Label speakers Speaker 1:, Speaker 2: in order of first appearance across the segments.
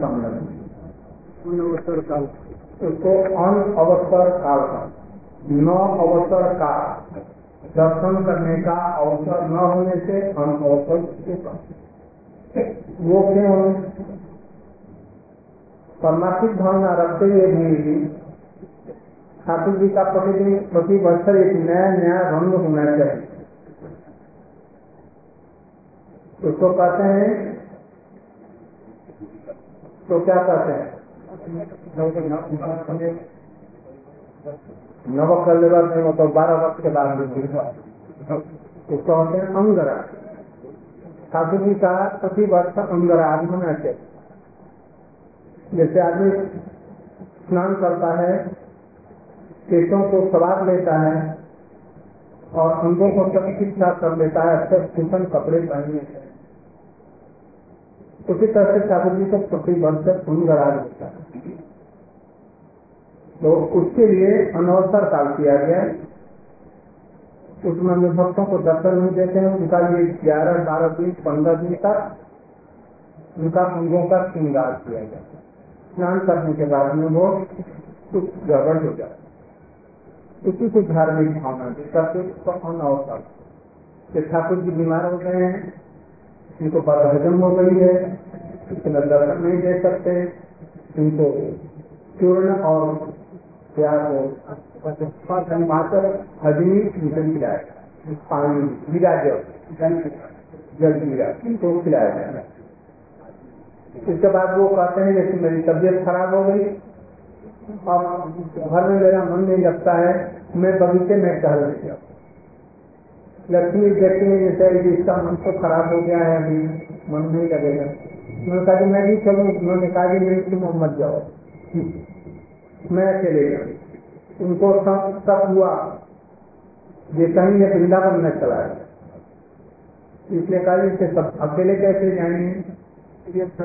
Speaker 1: कम लगे अवसर काल। उसको अन अवसर काल का न अवसर का दर्शन करने का अवसर न होने से अन अवसर वो क्यों? परमार्थिक भावना रखते हुए भी ठाकुर जी का प्रतिदिन प्रति वर्ष एक नया नया रंग होना चाहिए। उसको कहते हैं तो क्या कहते हैं? नव कलेवर में मतलब बारह वर्ष के बाद उसको कहते हैं अंगरा। ठाकुर जी का प्रति वर्ष अंगराग होना चाहिए जैसे आदमी स्नान करता है, केशों को सवार लेता है, और अंगों को चिकित्सा कर लेता है अच्छे सूखन कपड़े पहनने से। उसी तरह से ठाकुर जी को प्रति वर्ष अंगराग होता है। तो उसके लिए अनवसर काल किया गया उसमें जो भक्तों को दर्शन नहीं देते हैं। उनका ये ग्यारह, बारह दिन, पंद्रह दिन तक उनका अंगों का श्रृंगार किया गया स्नान करने के बाद में वो कुछ गड़बड़ हो जाए उसी को धार्मिक भावना करके अनवसर। ठाकुर जी बीमार हो गए हैं इनको बदहजम हो गई है इतना दर्शन नहीं दे सकते। इनको चूर्ण और क्या मात्र हजमी निकल खिलाया पानी गिरा जल जल गिरा इनको खिलाया जाए उसके बाद वो कहते हैं, जैसे मेरी तबीयत खराब हो गई, अब घर में मेरा मन नहीं लगता है, मैं बगीचे में टहल गया लक्ष्मी देखते हैं जैसे इसका मन तो खराब हो गया है अभी, मन नहीं लगेगा। उन्होंने कहा कि मैं भी चलूँ। उन्होंने कहा कि नहीं तुम मत जाओ। मैं अकेले गया। उनको सब हुआ। ये कहीं ये वृंदावन में चला गया। इसलिए कहा इससे सब अकेले कैसे जाएँगे?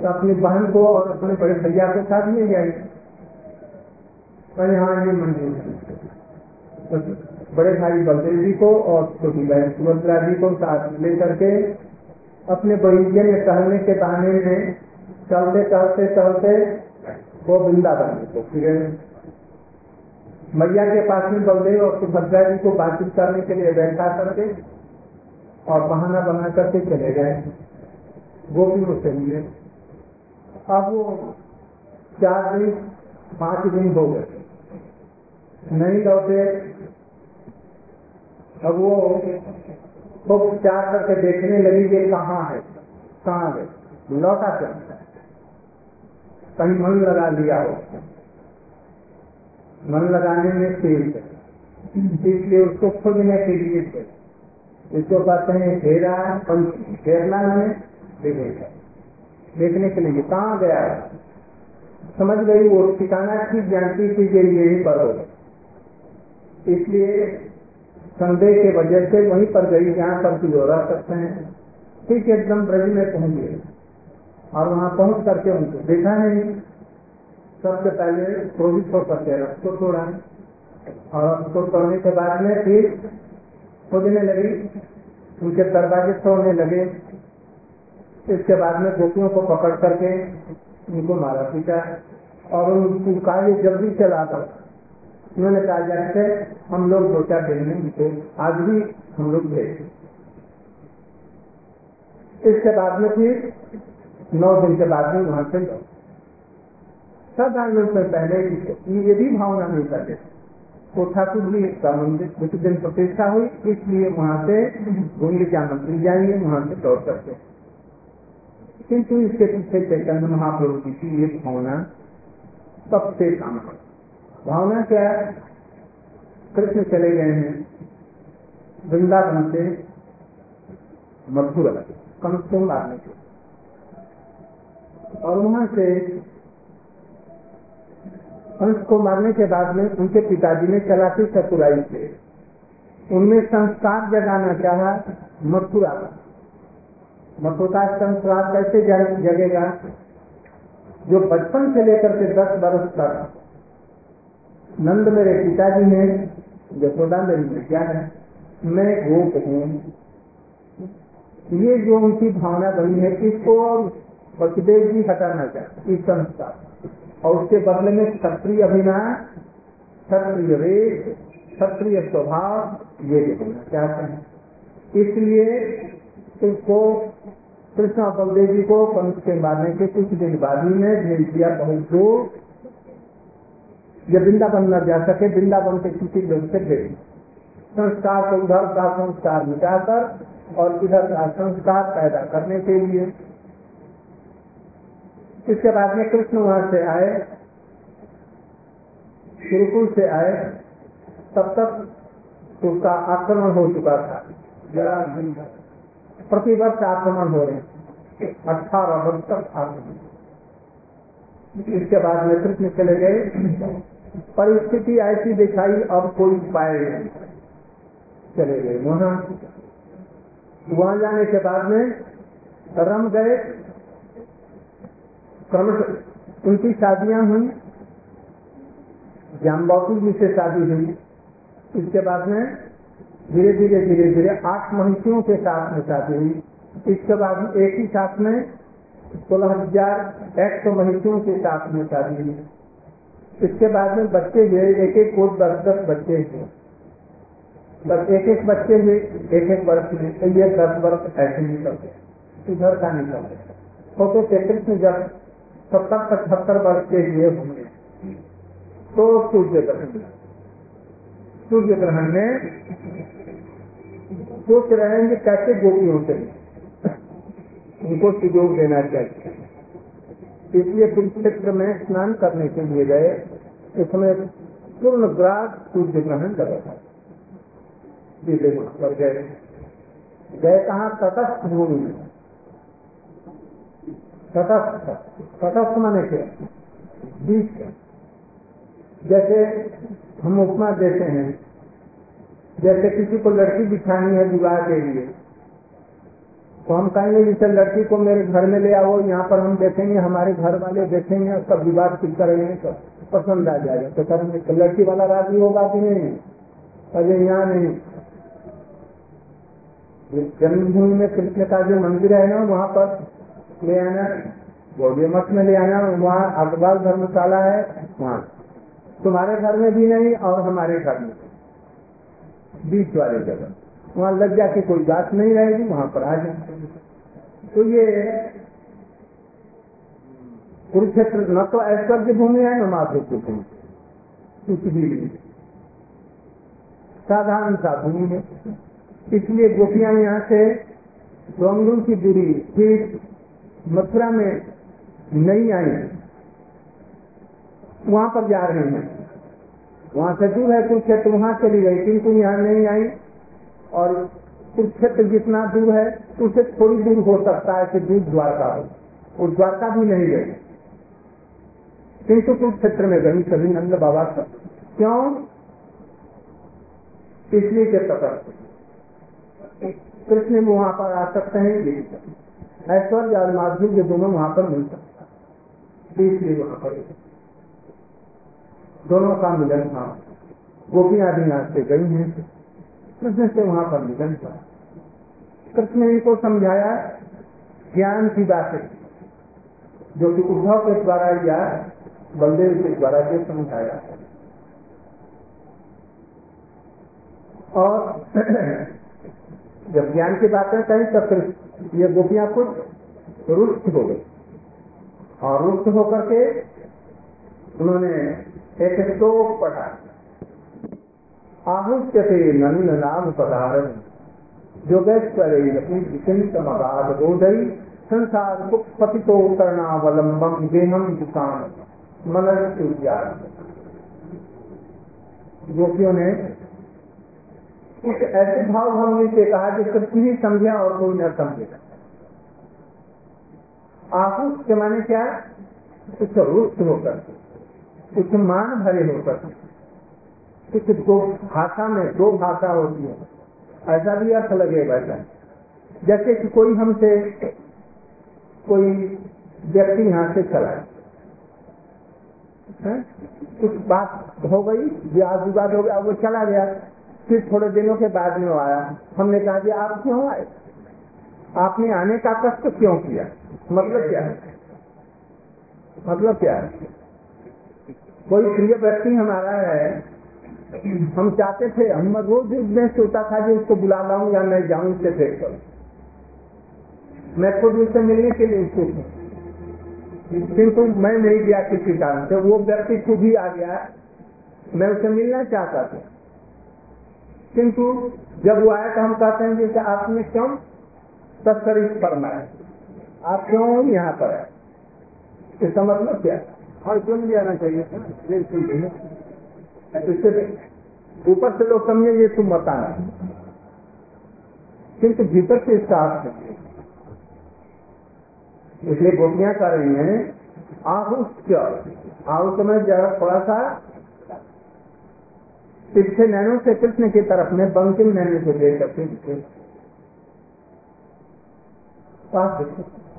Speaker 1: अपनी बहन को और अपने बड़े भैया के साथ ले जाएँगे। पर हाँ ये मंदिर बड़े भाई बलदेव जी को और छोटी बहन सुभद्रा जी को साथ लेकर के अपने बगीचे में टहलने के बहाने में चलते चलते चलते वो वृंदावन को फिर मैया के पास में बलदेव और सुभद्रा जी को बातचीत करने के लिए बैठा करके और बहाना बना करके चले गए। वो भी मुझसे मिले। अब वो चार दिन, पाँच दिन हो गए। नहीं लौटे। अब वो खूब चार करके देखने लगी कि कहाँ है, कहाँ गए लौटा क्या कहीं मन लगा लिया हो। मन लगाने में तेज है। इसलिए उसको खोजने के लिए इसको कहते हैं घेरा, घेरना मैंने देखा देखने के लिए। कहाँ गया समझ गई वो, ठिकाना ठीक जानती थी कि पर हो। इसलिए संदेह के वजह से वहीं पर गई, जहाँ पर कि रह सकते हैं। ठीक एकदम ब्रज में पहुँच गए। और वहाँ पहुँच करके उनको देखा नहीं। सबसे पहले क्रोधित होकर के रथ छोड़ा और उसको तोड़ने के बाद में फिर खोदने लगी। उनके दरवाजे तोड़ने लगे। इसके बाद में गोपियों को पकड़ करके उनको मारा पीटा। और उनको कार्य जल्दी चला था उन्होंने कहा जाते हम लोग दो चार दिन में उनको आज भी हम लोग भेज इसके बाद में फिर नौ दिन के बाद में वहाँ से साधारण रूप में पहले ये भी भावना नहीं करते तो ठाकुर जी का मंदिर कुछ दिन प्रतिष्ठा हुई, इसलिए वहाँ से गुंडलिका मंदिर जाएँगे, वहाँ से दौड़ सकते किंतु इसके पीछे चैतन्य महाप्रभु की ये भावना सबसे काम भावना क्या कृष्ण चले गए हैं। वृंदावन से मधुरा कंस को मारने के और वहाँ से कंस को मारने के बाद में उनके पिताजी ने चलाती चतुराई से। उनमें संस्कार जगाना चाहा मथुरा। का मथुरा संस्कार कैसे जगेगा? जो बचपन से लेकर के दस वर्ष तक नंद मेरे पिताजी हैं यशोदा मेरी विद्या है मैं गोप हूँ ये जो उनकी भावना बनी है, इसको वसुदेव जी हटाना चाहते इस संस्कार और उसके बदले में क्षत्रिय अभिमान, क्षत्रिय वेश, क्षत्रिय स्वभाव, ये देखना चाहते हैं। इसलिए इसको कृष्ण बलदेव जी को पंच के मारने के कुछ दिन बाद ही में भेज दिया बहुत दूर ये वृंदावन न जा सके, वृंदावन के किसी लोग से भेज संस्कार को उधर का संस्कार मिटाकर और इधर का संस्कार पैदा करने के लिए। इसके बाद में कृष्ण वहाँ से आए, गुरुकुल से आए, तब तक उसका आक्रमण हो चुका था। जरा प्रतिवर्ष आक्रमण हो रहे अठारह वर्ष तक आक्रमण। इसके बाद में कृष्ण चले गए। परिस्थिति ऐसी दिखाई, अब कोई उपाय नहीं। चले गए वहाँ वहाँ जाने के बाद में रम गए। उनकी शादियाँ हुई। जामबापू जी से शादी हुई। इसके बाद में धीरे धीरे धीरे धीरे आठ महिषियों के साथ में शादी हुई। इसके बाद एक ही साथ में सोलह हज़ार एक सौ महिषियों के साथ में शादी हुई। इसके बाद में बच्चे हुए एक एक कोट दस दस बच्चे हुए बस एक एक बच्चे हुए एक एक वर्ष में तो ये दस वर्ष ऐसे निकलते इधर का निकलते छोटे से कृष्ण जब सत्तर पचहत्तर वर्ष के लिए होंगे तो सूर्य ग्रहण सूर्य ग्रहण में सोच रहे हैं कि कैसे गोपियों से, उनको सुजोग देना चाहिए। इसलिए कुरुक्षेत्र में स्नान करने के लिए गए। इसमें पूर्ण ग्रास सूर्य ग्रहण कर रहा पर गए। गए कहा? तटस्थ भूमि में। तटस्थ तटस्थ माने के बीच जैसे हम उपमा देते हैं, जैसे किसी को लड़की बिछानी है विवाह के लिए तो हम कहेंगे जैसे लड़की को मेरे घर में ले आओ, यहाँ पर हम देखेंगे, हमारे घर वाले देखेंगे, उसका विवाह ठीक करेंगे तो पसंद आ जाएगा। तो करेंगे तो लड़की वाला राज़ी होगा कि नहीं? अरे, यहाँ नहीं। जन्मभूमि में कृष्ण का जो मंदिर है ना, वहाँ पर ले आना गौड़ी मठ में ले आना, वहाँ अखबार धर्मशाला है, वहाँ। तुम्हारे घर में भी नहीं और हमारे घर में। बीच वाले जगह। वहाँ लज्जा की कोई बात नहीं रहेगी, वहाँ पर आ जाए तो ये कुरुक्षेत्र न तो ऐश्वर्य भूमि है, न माधुर्य की भूमि कुछ भी साधारण सा भूमि है। इसलिए गोपियाँ यहाँ से डोंगलू की दूरी फिर मथुरा में नहीं आई वहाँ पर जा रही हैं। वहाँ से दूर है कुरुक्षेत्र, वहाँ चली गई किंतु यहाँ नहीं आई। और कुरुक्षेत्र जितना दूर है उससे थोड़ी दूर हो सकता है कि दूर द्वारका हो। और द्वारका भी नहीं गई किंतु कुरुक्षेत्र में गई सभी नंद बाबा सब क्यों? इसलिए के तटस्थ कृष्ण वहाँ पर आ सकते हैं ऐश्वर्य और माधुर्य दोनों वहाँ पर मिल सकता इसलिए वहाँ पर दोनों का मिलन था। गोपियाँ भी से गई हैं। कृष्ण से वहाँ पर निधन हुआ कृष्ण ने इनको समझाया ज्ञान की बातें, जो कि उद्धव के द्वारा या बलदेव के द्वारा जो समझाया। और जब ज्ञान की बातें कही तो फिर ये गोपियाँ कुछ रुष्ट हो गई। और रुष्ट होकर के उन्होंने एक श्लोक पढ़ा। आहुष्यते नंद नाम पदारण योगेश्वरमगाध बोधई संसार पतितो करणावलंबम देहम दुकान मनन गोपियों ने, कुछ ऐसे भाव भंगी से कहा कि कृष्ण ही समझा और कोई न समझेगा आहुष के माने क्या? कुछ रुष्ट होकर कुछ मान भरे होकर कुछ दो भाषा में, दो भाषा होती है। ऐसा भी अर्थ लगे वैसा। जैसे कि कोई हमसे, कोई व्यक्ति यहाँ से चला कुछ बात हो गई विवाद विवाद हो गया वो चला गया। फिर थोड़े दिनों के बाद में आया। हमने कहा कि आप क्यों आए? आपने आने का कष्ट क्यों किया? मतलब क्या है? मतलब क्या है? कोई प्रिय व्यक्ति हमारा है हम चाहते थे, हम रोज में सोचता था कि उसको बुला लाऊं या मैं जाऊँ उससे भेंट करूँ मैं खुद उससे मिलने के लिए उत्सुक हूँ। किंतु मैं नहीं गया किसी कारण से। वो व्यक्ति खुद ही आ गया। मैं उसे मिलना चाहता था। किंतु जब वो आया तो हम कहते हैं जैसे आपने क्यों तस्करी फरमाया? आप क्यों यहाँ पर है इसका मतलब क्या? और क्यों नहीं आना चाहिए? इससे ऊपर से लोग समझे ये तुम बताना किंतु भीतर से इसका अर्थ है। इसलिए गोपियाँ कर रही हैं आहुष्य आहुष्य में जरा थोड़ा सा तिरछे नैनों से कृष्ण की तरफ़ में बंकिम नैनो से दे सकते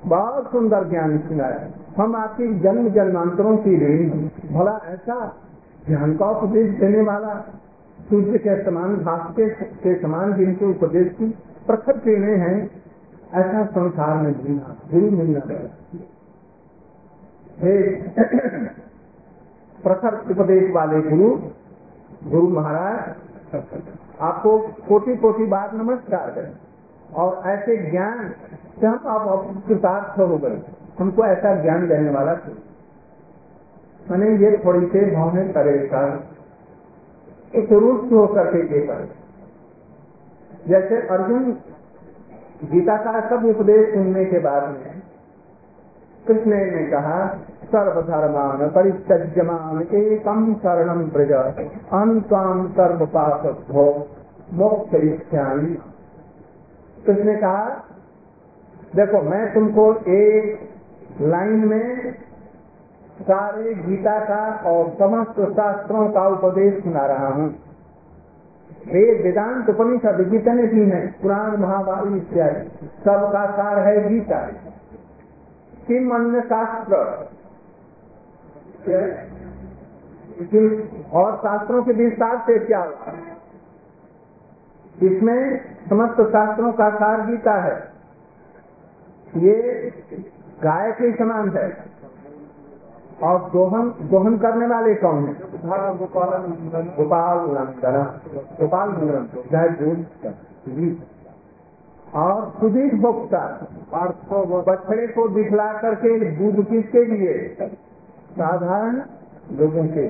Speaker 1: बहुत सुंदर ज्ञान सुनाया हम आपकी जन्म जन्मांतरों की ऋण भला ऐसा ध्यान का उपदेश देने वाला सूर्य के समान, भास्कर के समान जिनके उपदेश की प्रखर किरणें हैं, ऐसा संसार में मिलना गुरु मिलना प्रखर उपदेश वाले गुरु गुरु महाराज, आपको कोटि कोटि बार नमस्कार करें। और ऐसे ज्ञान हम आप कृतार्थ हो गए, हमको ऐसा ज्ञान देने वाला मैंने ये थोड़ी से भाव में करे एक रूप होकर के पर जैसे अर्जुन गीता का सब उपदेश सुनने के बाद में कृष्ण ने कहा, सर्वधर्मान परित्यज्यमान एकम शरणम प्रज। अंताम सर्व पाप भो मोक्ष कृष्ण ने कहा, देखो, मैं तुमको एक लाइन में सारे गीता का और समस्त शास्त्रों का उपदेश सुना रहा हूँ। वेद वेदांत उपनिषद जितने भी हैं, पुराण महाभारत इत्यादि। सबका सार है गीता। किम अन्य शास्त्र? और शास्त्रों के विस्तार से क्या हुआ इसमें समस्त शास्त्रों का सार गीता है। ये गाय के समान है। और दोहन दोहन करने वाले कौन है? गोपाल गोपाल और सुधीर भोक्ता बछड़े को दिखला करके दूध किसके लिए? साधारण लोगों के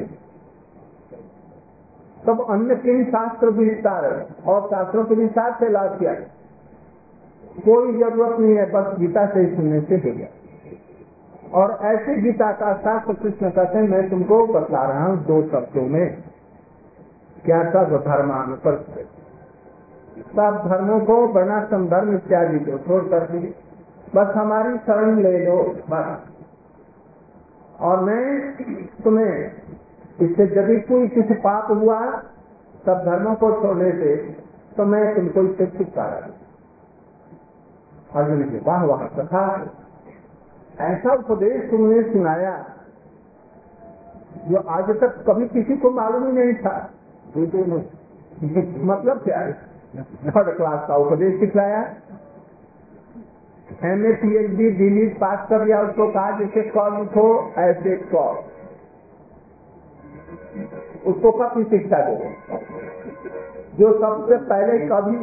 Speaker 1: तब अन्य तीन शास्त्र भी विस्तार और शास्त्रों के विस्तार से लाभ किया कोई ज़रूरत नहीं है बस गीता से सुनने से हो गया। और ऐसे गीता का शास्त्र कृष्ण कहते हैं, मैं तुमको बता रहा हूँ दो शब्दों में। क्या सब धर्मान पर सब धर्मों को वर्णाश्रम धर्म इत्यादि को छोड़ कर बस हमारी शरण ले लो, बस। और मैं तुम्हें, इससे यदि कोई कुछ पाप हुआ, सब धर्मों को छोड़ने से तो मैं तुमको इससे छुटकारा अर्जुन के वाह वाह, तथा। ऐसा उपदेश तुमने सुनाया जो आज तक कभी किसी को मालूम ही नहीं था। मतलब क्या है? थर्ड क्लास का उपदेश सिखलाया M A P H D Delhi पास कर लिया उसको कहा जैसे कॉल उठो ऐसे कॉल उसको कभी शिक्षा दे। जो सबसे पहले कभी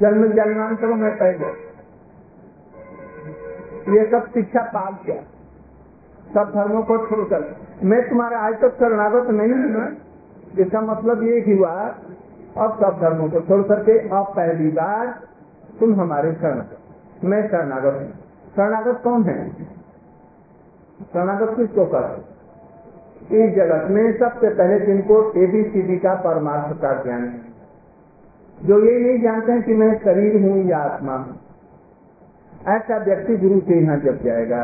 Speaker 1: जन्म जन्मांतरों में पहले ये सब शिक्षा पाल क्या सब धर्मों को छोड़कर मैं तुम्हारे आज तक शरणागत नहीं हूँ इसका मतलब ये हुआ, अब सब धर्मों को छोड़ करके अब पहली बार तुम हमारे शरण मैं शरणागत हूँ। शरणागत कौन है? शरणागत किसको कर इस जगत में सबसे पहले जिनको एबीसीडी का परमार्थ का ज्ञान है। जो ये नहीं जानते हैं कि मैं शरीर हूँ या आत्मा हूँ। ऐसा व्यक्ति गुरु के यहाँ जब जाएगा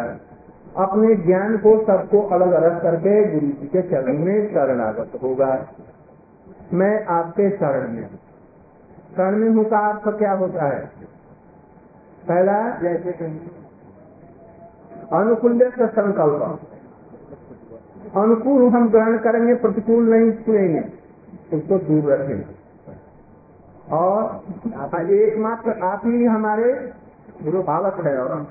Speaker 1: अपने ज्ञान को सबको अलग अलग करके गुरु जी के चरण में शरणागत होगा। मैं आपके शरण में शरण में हूँ का अर्थ क्या होता है? पहला जैसे अनुकूल का संकल्प। अनुकूल हम ग्रहण करेंगे प्रतिकूल नहीं सुनेंगे उसको दूर रखेंगे। और एकमात्र आप ही हमारे गुरु बालक है और हम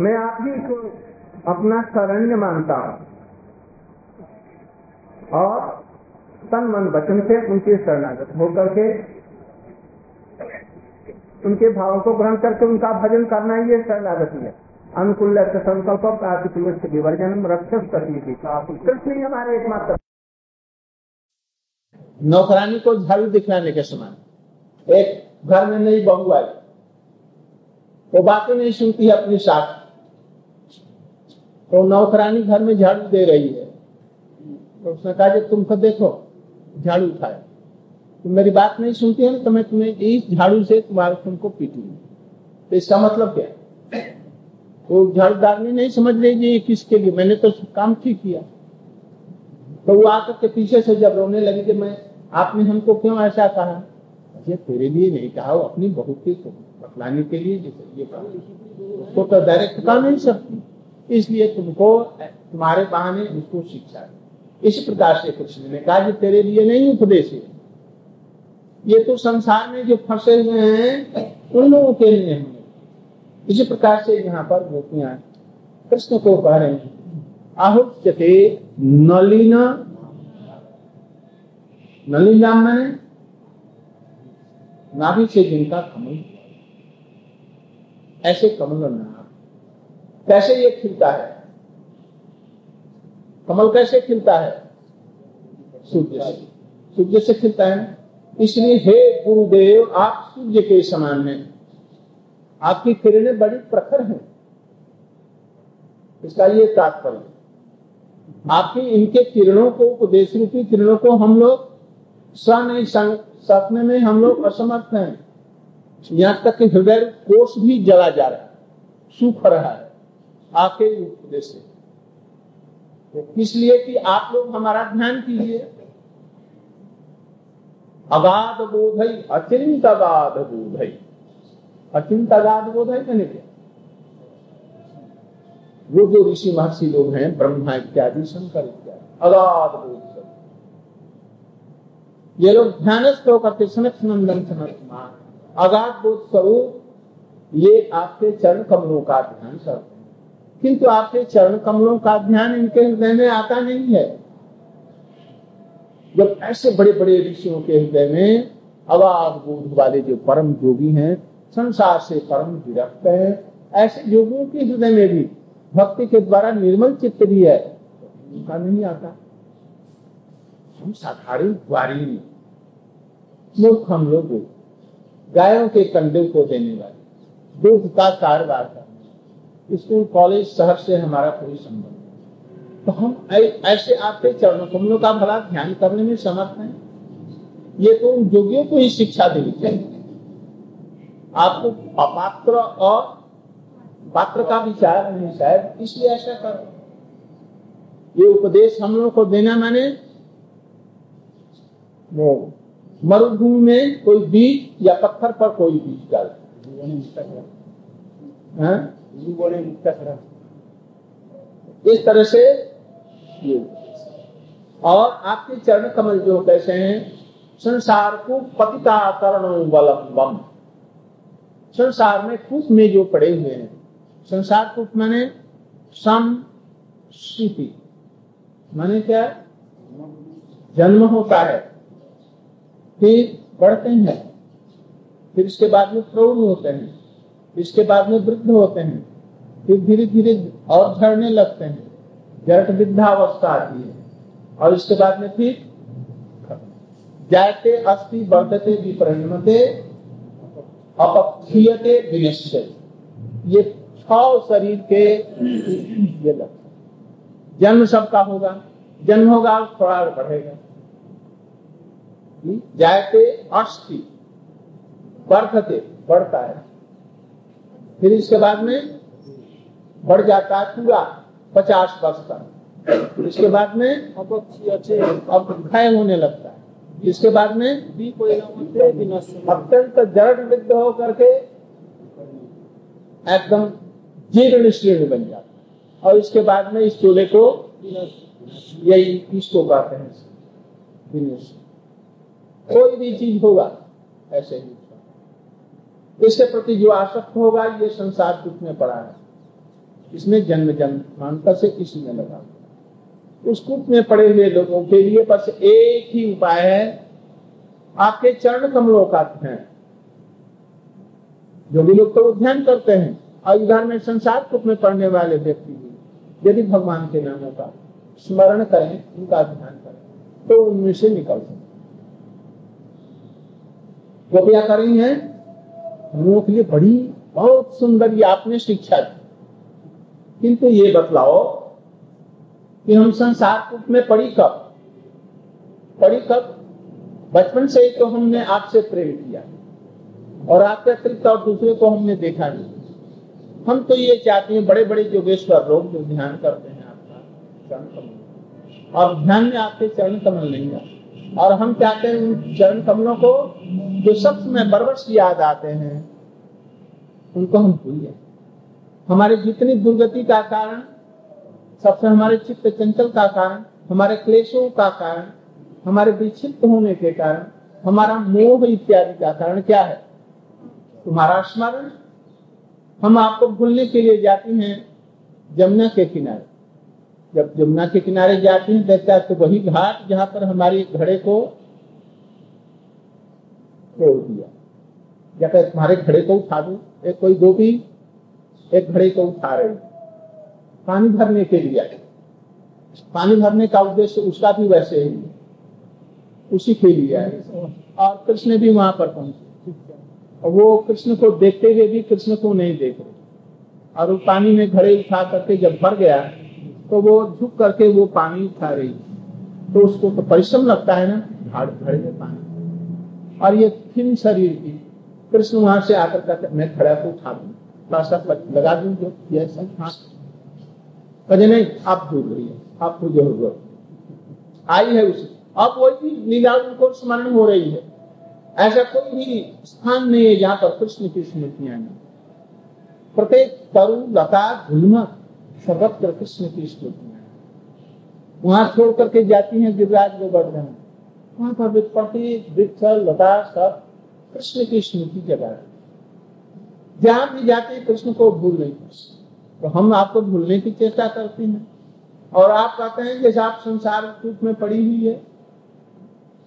Speaker 1: मैं आप ही को
Speaker 2: अपना शरण्य मानता हूँ। और तन मन वचन से उनके शरणागत होकर के उनके भावों को ग्रहण करके उनका भजन करना ये शरणागति है अनुकूल संकल्प प्रातिकूल विवर्जन रक्षक कृष्ण ही। हमारे एकमात्र
Speaker 1: नौकरानी को झाड़ू दिखलाने के समान। एक घर में नई बहू आई। वो बातें नहीं सुनती है अपनी साथ तो नौकरानी घर में झाड़ू दे रही है। तो उसने कहा तुमको देखो, झाड़ू उठाए। तुम मेरी बात नहीं सुनती है तो मैं तुम्हें इस झाड़ू से तुम्हारे तुमको पीटूँगी। तो इसका मतलब क्या वो झाड़ूदारनी नहीं समझ जी किसके लिए। मैंने तो काम ठीक किया। तो वो आकर के पीछे से जब रोने लगी कि मैं, आपने हमको क्यों ऐसा कहा? ये तेरे लिए नहीं कहा, वो अपनी बहू के बतलाने के लिए ये उसको तो डायरेक्ट कहा नहीं सकती इसलिए तुमको तुम्हारे बहाने उसको शिक्षा इस प्रकार से कृष्ण ने कहा कि तेरे लिए नहीं उपदेश है। ये तो संसार में जो फंसे हुए हैं, उन लोगों के लिए हैं। इसी प्रकार से यहाँ पर गोपियाँ कृष्ण को कह रहे हैं, आहुत्यते नलिन नलिन नाम मैंने नाभि से जिनका कमल। ऐसे कमल कैसे ये खिलता है? कमल कैसे खिलता है? सूर्य से। सूर्य से खिलता है इसलिए हे गुरुदेव, आप सूर्य के समान हैं। आपकी किरणें बड़ी प्रखर हैं। इसका ये तात्पर्य। आपकी इनके किरणों को, उपदेश रूपी किरणों को हम लोग स नहीं सकने में हम लोग असमर्थ हैं। यहाँ तक कि हृदय कोष भी जला जा रहा है, सूख रहा है आपके उपदेश से इसलिए कि आप लोग हमारा ध्यान कीजिए। अगाध बोध अचिंत अगाध बोध है। कहने क्या वो जो ऋषि महर्षि लोग हैं, ब्रह्मा इत्यादि, शंकर इत्यादि, अगाध बोध ये लोग ध्यानस्थ होकर के सनक नंदन सनक अगाध बोध स्वरूप, ये आपके चरण कमलों का ध्यान करते किंतु आपके चरण कमलों का ध्यान इनके हृदय में आता नहीं है। जब ऐसे बड़े बड़े ऋषियों के हृदय में अवाध बोध वाले जो परम योगी हैं, संसार से परम विरक्त हैं, ऐसे योगियों के हृदय में भी भक्ति के द्वारा निर्मल चित्त भी है उनका नहीं आता। हम साधारण द्वारी मूर्ख हम लोग गायों के कंडे को देने वाले। दूध का कारोबार का स्कूल, कॉलेज, शहर से हमारा कोई संबंध तो हम ऐसे आपके चरणों कमलों का भला ध्यान करने में समर्थ हैं। ये तो उन योगियों को ही शिक्षा देनी चाहिए। आपको अपात्र और पात्र का विचार नहीं, शायद इसलिए ऐसा करो। ये उपदेश हम लोगों को देना माने? वो मरुभूमि में कोई बीज या पत्थर पर कोई बीज डाल। इस तरह से और आपके चरण कमल जो कैसे हैं, संसार को पतिता करण बम संसार में कूप में जो पड़े हुए हैं, संसार कूप मैंने सम माने क्या? जन्म होता है। फिर बढ़ते हैं। फिर इसके बाद में प्रौढ़ होते हैं। इसके बाद में वृद्ध होते हैं। फिर धीरे धीरे और झड़ने लगते हैं। जट वृद्धावस्था आती है। और इसके बाद में फिर जाते अस्थि वर्धते, विपरिणमते, अपक्षीयते, विनिश्चय। ये छ शरीर के ये लक्षण। जन्म सबका होगा। जन्म होगा, थोड़ा बढ़ेगा। जायते अस्थि वर्धते बढ़ता है। फिर इसके बाद में बढ़ जाता है पूरा पचास वर्ष तक। इसके बाद में अब क्षय होने लगता है। इसके बाद में अत्यंत जड़ वृद्ध होकर के एकदम जीर्ण शीर्ण बन जाता है। और इसके बाद में इस चूल्हे को यही इसको कहते हैं। कोई भी चीज़ होगा, ऐसे ही इसके प्रति जो आसक्त होगा, ये संसार दुख में पड़ा है। इसमें जन्म जन्मांतर से इसमें लगा। उस कूप में पड़े हुए लोगों के लिए बस एक ही उपाय है। आपके चरण कमलों का ध्यान। जो भी लोग तो ध्यान करते हैं, और इधर में संसार कूप में पढ़ने वाले व्यक्ति भी, यदि भगवान के नामों का स्मरण करें, उनका ध्यान करें तो उनमें से निकल सकते गोपिया करी है। हम लोगों के लिए बड़ी, बहुत सुंदर ये आपने शिक्षा दी। किंतु ये बतलाओ कि हम संसार कूप में पड़ी कब? पड़ी कब? बचपन से ही तो हमने आपसे प्रेम किया और आपके अतिरिक्त और दूसरे को हमने देखा नहीं। हम तो ये चाहते हैं बड़े बड़े योगेश्वर लोग जो ध्यान करते हैं आपका, चरण कमल। और ध्यान में आपके चरण कमल नहीं आते। और हम चाहते हैं उन चरण कमलों को जो सब में बरबस याद आते हैं, उनको हम भूल जाए हमारे जितनी दुर्गति का कारण, सबसे हमारे चित्त चंचल का कारण, हमारे क्लेशों का कारण, हमारे विक्षिप्त होने के कारण, हमारा मोह इत्यादि का कारण क्या है? तुम्हारा स्मरण। हम आपको भूलने के लिए जाते हैं जमुना के किनारे। जब यमुना के किनारे जाते हैं, देखता है तो वही घाट जहाँ पर हमारी घड़े को तोड़ दिया। या फिर तुम्हारे घड़े को उठा दू, एक कोई गोपी एक घड़े को उठा रही पानी भरने के लिए पानी भरने का उद्देश्य उसका भी वैसे ही उसी के लिए आए। और कृष्ण भी वहाँ पर पहुँचे। और वो कृष्ण को देखते हुए भी कृष्ण को नहीं देख रहे। और वो पानी में घड़े उठा करके जब भर गया तो वो झुक करके वो पानी उठा रही तो उसको तो परिश्रम लगता है ना घड़े में पानी। और ये थिन शरीर की, कृष्ण वहाँ से आकर कहते, मैं खड़ा को उठा दू। लगा दू जो हाँ कहे नहीं, आप दूर रहिए आपको ज़रूरत आई है उसे। अब वही लीला उनको स्मरण हो रही है। ऐसा कोई भी स्थान नहीं है जहाँ पर कृष्ण की स्मृतियाँ प्रत्येक तरु लता झुलम सर्वत्र कृष्ण की स्मृतियाँ वहाँ छोड़ करके जाती हैं गिरिराज गोवर्धन वहाँ पर प्रत्येक वृक्ष, लता सब कृष्ण की स्मृति जगा जहाँ भी जाते कृष्ण को भूल नहीं तो हम आपको भूलने की चेष्टा करते हैं। और आप कहते हैं, जैसे आप संसार रूप में पड़ी हुई है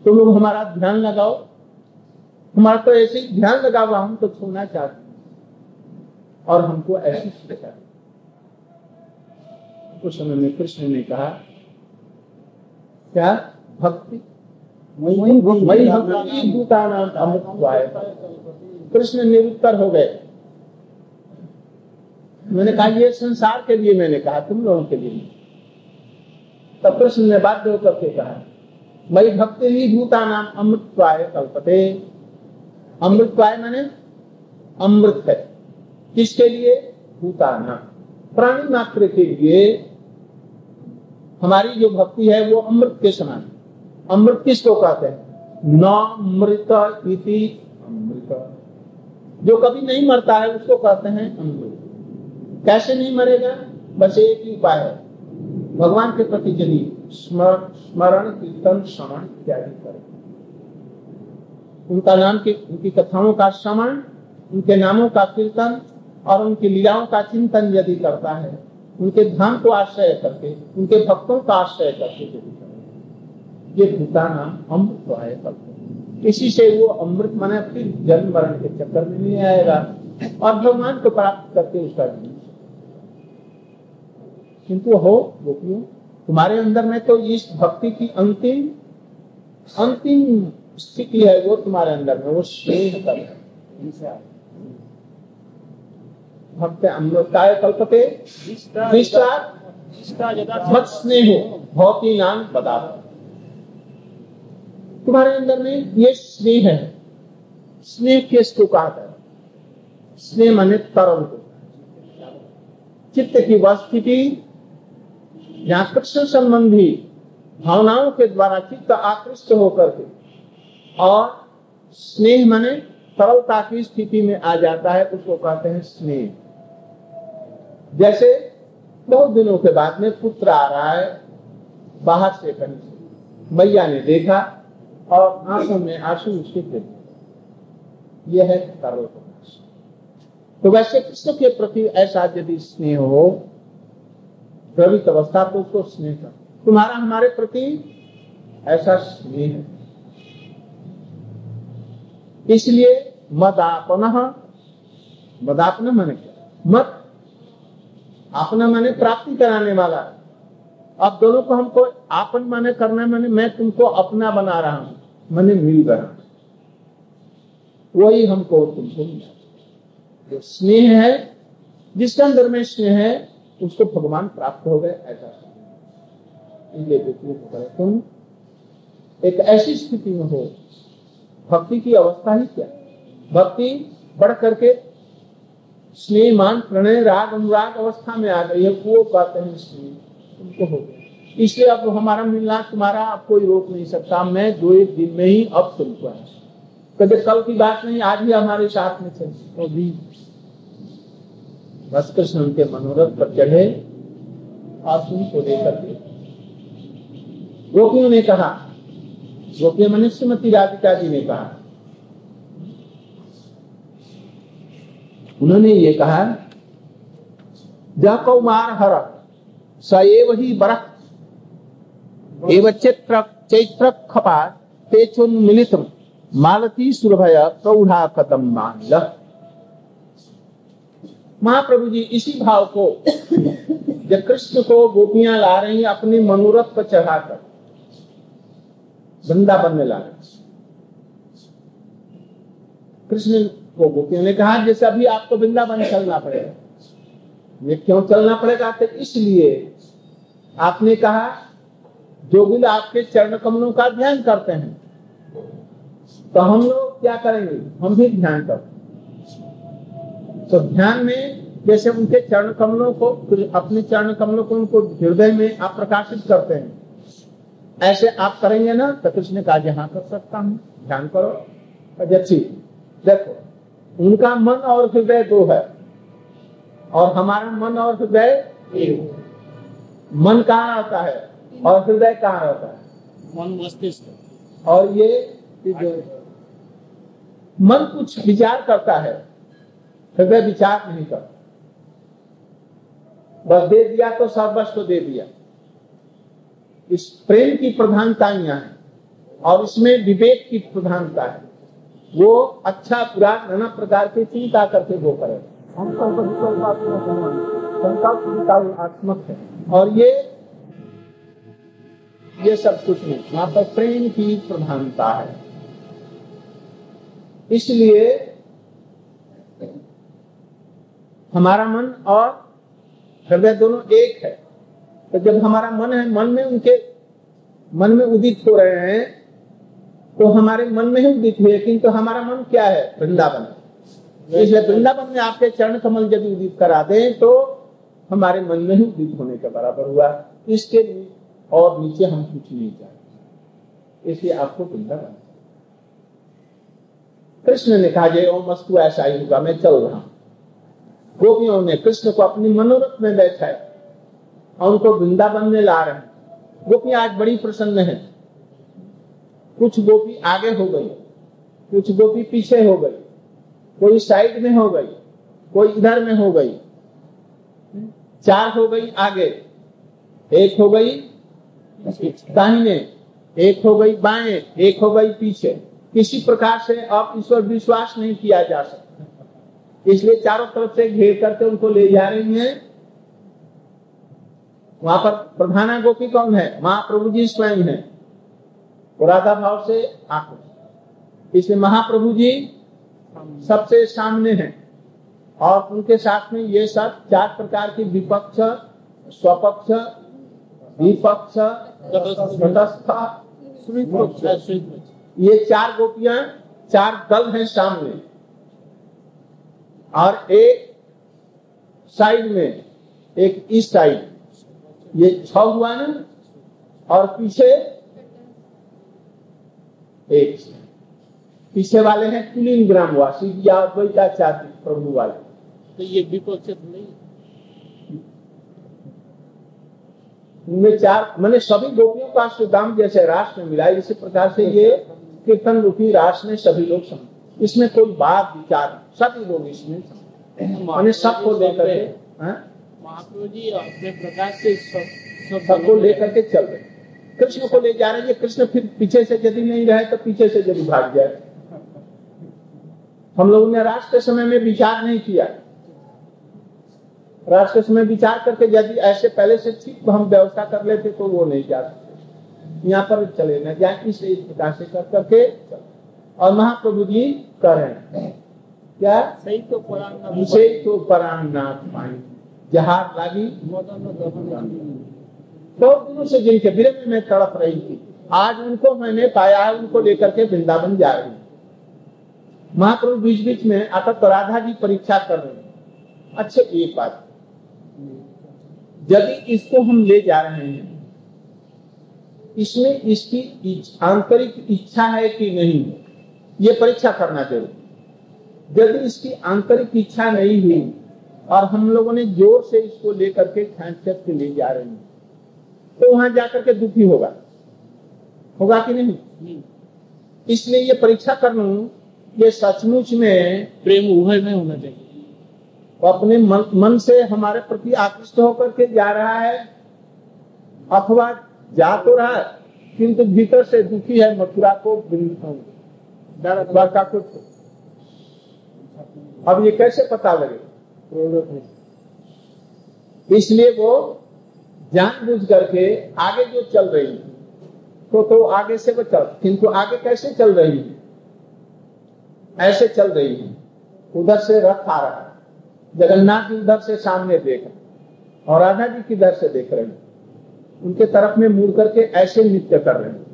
Speaker 1: तो लोग हमारा ध्यान लगाओ। हमारा तो ऐसे ही ध्यान लगा हुआ हम तो छोड़ना चाहते हैं। और हमको ऐसी शिक्षा उस समय में कृष्ण ने कहा क्या भक्ति वही भक्ति अमुक कृष्ण निरुत्तर हो गए। मैंने कहा ये संसार के लिए मैंने कहा तुम लोगों के लिए तब कृष्ण ने बाध्य होकर के कहा मई भक्ति ही भूता नाम अमृतवाय कल्पते। अमृतवाय मैंने अमृत है। किसके लिए? भूता नाम प्राणी मात्र के लिए। हमारी जो भक्ति है वो अमृत के समान अमृत किसको कहते हैं? नमृत इति जो कभी नहीं मरता है, उसको कहते हैं अमृत। कैसे नहीं मरेगा? बस एक ही उपाय है। भगवान के प्रति यदि स्मरण, कीर्तन, श्रवण इत्यादि करें। उनका नाम की, उनकी कथाओं का श्रवण, उनके नामों का कीर्तन और उनकी लीलाओं का चिंतन यदि करता है उनके धाम को आश्रय करके, उनके भक्तों का आश्रय करके ये भूता नाम अमृत करते इसी से वो अमृत माने फिर जन्म मरण के चक्कर में नहीं आएगा। और भगवान को प्राप्त करके उसका जीवन। किंतु हो, गोपियों, तुम्हारे अंदर में तो इस भक्ति की अंतिम अंतिम स्थिति है वो तुम्हारे अंदर में, वो स्नेह कर भक्त अमृताय कल्पते। मत स्नेह भौती तुम्हारे अंदर में ये स्नेह है। स्नेह किसको कहा है? स्नेह माने तरल को। चित्त की वह स्थिति कृष्ण संबंधी भावनाओं के द्वारा चित्त आकृष्ट होकर के, और स्नेह माने तरलता की स्थिति में आ जाता है, उसको कहते हैं स्नेह। जैसे बहुत दिनों के बाद में पुत्र आ रहा है बाहर से कहीं से। मैया ने देखा और आँखों में आँसू उसके गिर यह है तरल तो वैसे कृष्ण के प्रति ऐसा यदि स्नेह हो द्रवित अवस्था तो उसको स्नेह कर, तुम्हारा हमारे प्रति ऐसा स्नेह है। इसलिए मदापन मदापन मैंने क्या? मत अपना मैंने प्राप्ति कराने वाला अब दोनों को हमको आपन माने करना मैंने मैं तुमको अपना बना रहा हूँ, मैंने मिल रहा वही हमको तुमको जो स्नेह है, जिसके अंदर में स्नेह है, उसको भगवान प्राप्त हो गए, ऐसा। इसलिए तुम। एक ऐसी स्थिति में हो, भक्ति की अवस्था ही क्या? भक्ति बढ़ करके स्नेह मान प्रणय राग अनुराग अवस्था में आ गई है वो कहते हैं स्नेह उनको हो गया इसलिए अब हमारा मिलना तुम्हारा अब कोई रोक नहीं सकता। मैं दो एक दिन में ही अब तुमको है। कभी कल की बात नहीं, आज भी हमारे साथ में थे। तो भी। बस कृष्ण उनके मनोरथ पर चढ़े। और तुमको लेकर के। गोपियों ने कहा, गोपियों मनुष्य श्रीमती राधिका जी ने कहा उन्होंने ये कहा जा कौमार हर सएव ही बरह, एव चैत्र चैत्र खपा तेचुन मिलित मालती सुरभय प्रौढ़ा कदम मान महाप्रभु जी, इसी भाव को, जब कृष्ण को गोपियाँ ला रही अपने मनोरथ पर चढ़ाकर, वृंदावन में ला रही कृष्ण को गोपियों ने कहा, जैसे अभी आपको वृंदावन चलना पड़ेगा। ये क्यों चलना पड़ेगा? तो इसलिए आपने कहा जो बिल आपके चरण कमलों का ध्यान करते हैं। तो हम लोग क्या करेंगे? हम भी ध्यान करते तो ध्यान में जैसे उनके चरण कमलों को अपने चरण कमलों को उनको हृदय में आप प्रकाशित करते हैं। ऐसे आप करेंगे ना तो कृष्ण का कहा हाँ कर सकता हूँ। ध्यान करो। अच्छी देखो उनका मन और हृदय दो है और हमारा मन और हृदय मन कहाँ आता है और हृदय कहाँ रहता है?
Speaker 3: मन मस्तिष्क
Speaker 1: और ये जो मन कुछ विचार करता है हृदय विचार नहीं करता। बस दे दिया तो सर्वस्व दे दिया। इस प्रेम की प्रधानता यहाँ है और इसमें विवेक की प्रधानता है। वो अच्छा बुरा नाना प्रकार की चिंता करके वो करे। आत्मक है। और ये ये सब कुछ नहीं। वहाँ पर प्रेम की प्रधानता है। इसलिए हमारा मन और हृदय दोनों एक है। तो जब हमारा मन है, मन में उनके, मन में उदित हो रहे हैं तो हमारे मन में ही उदित हुए किंतु हमारा मन क्या है? वृंदावन। इसलिए वृंदावन में आपके चरण कमल यदि उदित करा दे तो हमारे मन में ही उदित होने के बराबर हुआ। इसके लिए और नीचे हम कुछ नहीं चाहते। इसलिए आपको वृंदावन। कृष्ण ने कहा, जय ओम मस्तु ऐसा ही होगा, मैं चल रहा हूँ। गोपियों ने कृष्ण को अपनी मनोरथ में बैठा और उनको वृंदावन में ला रहे हैं। गोपियाँ आज बड़ी प्रसन्न है। कुछ गोपी आगे हो गई, कुछ गोपी पीछे हो गई, कोई साइड में हो गई, कोई इधर में हो गई। चार हो गई आगे, एक हो गई दाहिने, एक हो गई बाएँ, एक हो गई पीछे। किसी प्रकार से अब ईश्वर विश्वास नहीं किया जा सकता। इसलिए चारों तरफ़ से घेर करके उनको ले जा रही है। वहाँ पर प्रधाना गोपी कौन है? महाप्रभु जी स्वयं है। राधा भाव से आकर इसलिए महाप्रभु जी सबसे सामने हैं और उनके साथ में ये सब चार प्रकार की विपक्ष स्वपक्ष विपक्ष ये चार गोपियाँ चार दल हैं सामने। और एक साइड में एक इस साइड ये छ हुआ ना? और पीछे एक पीछे वाले हैं कुलीन ग्रामवासी या द्वैताचार्य प्रभु वाले।
Speaker 3: तो ये विपक्ष तो नहीं
Speaker 1: उनमें चार मैंने सभी गोपियों का सुदाम जैसे राष्ट्र में मिला इसी प्रकार से ये कीर्तन रूपी राष्ट्र में सभी लोग समझ इसमें कोई बात विचार सभी लोग इसमें मैंने सबको लेकर
Speaker 3: महाप्रभु जी अपने प्रकाश से सब सब
Speaker 1: सबको लेकर के चल रहे कृष्ण को ले जा रहे हैं कृष्ण फिर पीछे से यदि नहीं रहे तो पीछे से यदि भाग जाए। हम लोगों ने राष्ट्र समय में विचार नहीं किया। राष्ट्र समय विचार करके यदि ऐसे पहले से ठीक हम व्यवस्था कर लेते तो वो नहीं जा सकते। यहाँ पर चले न जाए इसे इस प्रकार से कर करके और महाप्रभु जी करें क्या?
Speaker 3: सही तो पुराण
Speaker 1: उसे तो परांगनाथ पाई जहार लागी। बहुत दिनों से जिनके विरह में मैं तड़प रही थी, आज उनको मैंने पाया है, उनको लेकर के वृंदावन जा रही महाप्रभु बीच बीच में आकर राधा जी परीक्षा कर रहे अच्छे, एक बात। यदि इसको हम ले जा रहे हैं, इसमें इसकी आंतरिक इच्छा है कि नहीं, ये परीक्षा करना ज़रूरी यदि इसकी आंतरिक इच्छा नहीं हुई, और हम लोगों ने ज़ोर से इसको लेकर के खेच के ले जा रहे हैं तो वहाँ जाकर के दुखी होगा। होगा कि नहीं? इसलिए ये परीक्षा कर लू ये सचमुच में
Speaker 3: प्रेम उभय में होना चाहिए।
Speaker 1: वो अपने मन, मन से हमारे प्रति आकृष्ट होकर के जा रहा है। अथवा जा तो रहा है किंतु भीतर से दुखी है मथुरा को द्वारका को। अब ये कैसे पता लगे? इसलिए वो जानबूझ करके आगे जो चल रही है तो तो आगे से चल, किंतु आगे कैसे चल रही है? ऐसे चल रही है। उधर से रथ आ रहा है। जगन्नाथ जी उधर से सामने देख रहे और राधा जी किधर से देख रहे हैं? उनके तरफ़ में मुड़ करके ऐसे नृत्य कर रहे हैं।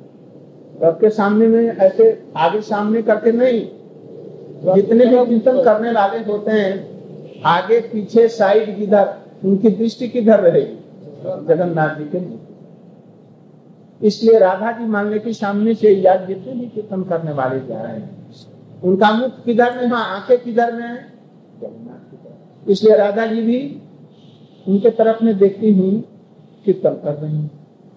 Speaker 1: रथ के सामने में ऐसे आगे सामने करके नहीं। जितने भी चिंतन करने वाले होते हैं, आगे पीछे साइड किधर उनकी दृष्टि किधर रहेगी? जगन्नाथ जी के इसलिए राधा जी मान ले कि सामने से याद जितने भी कीर्तन करने वाले जा रहे हैं, उनका मुख किधर में हाँ आँखें किधर में है? इसलिए राधा जी भी उनके तरफ़ में देखती हुई कीर्तन कर रही हूँ,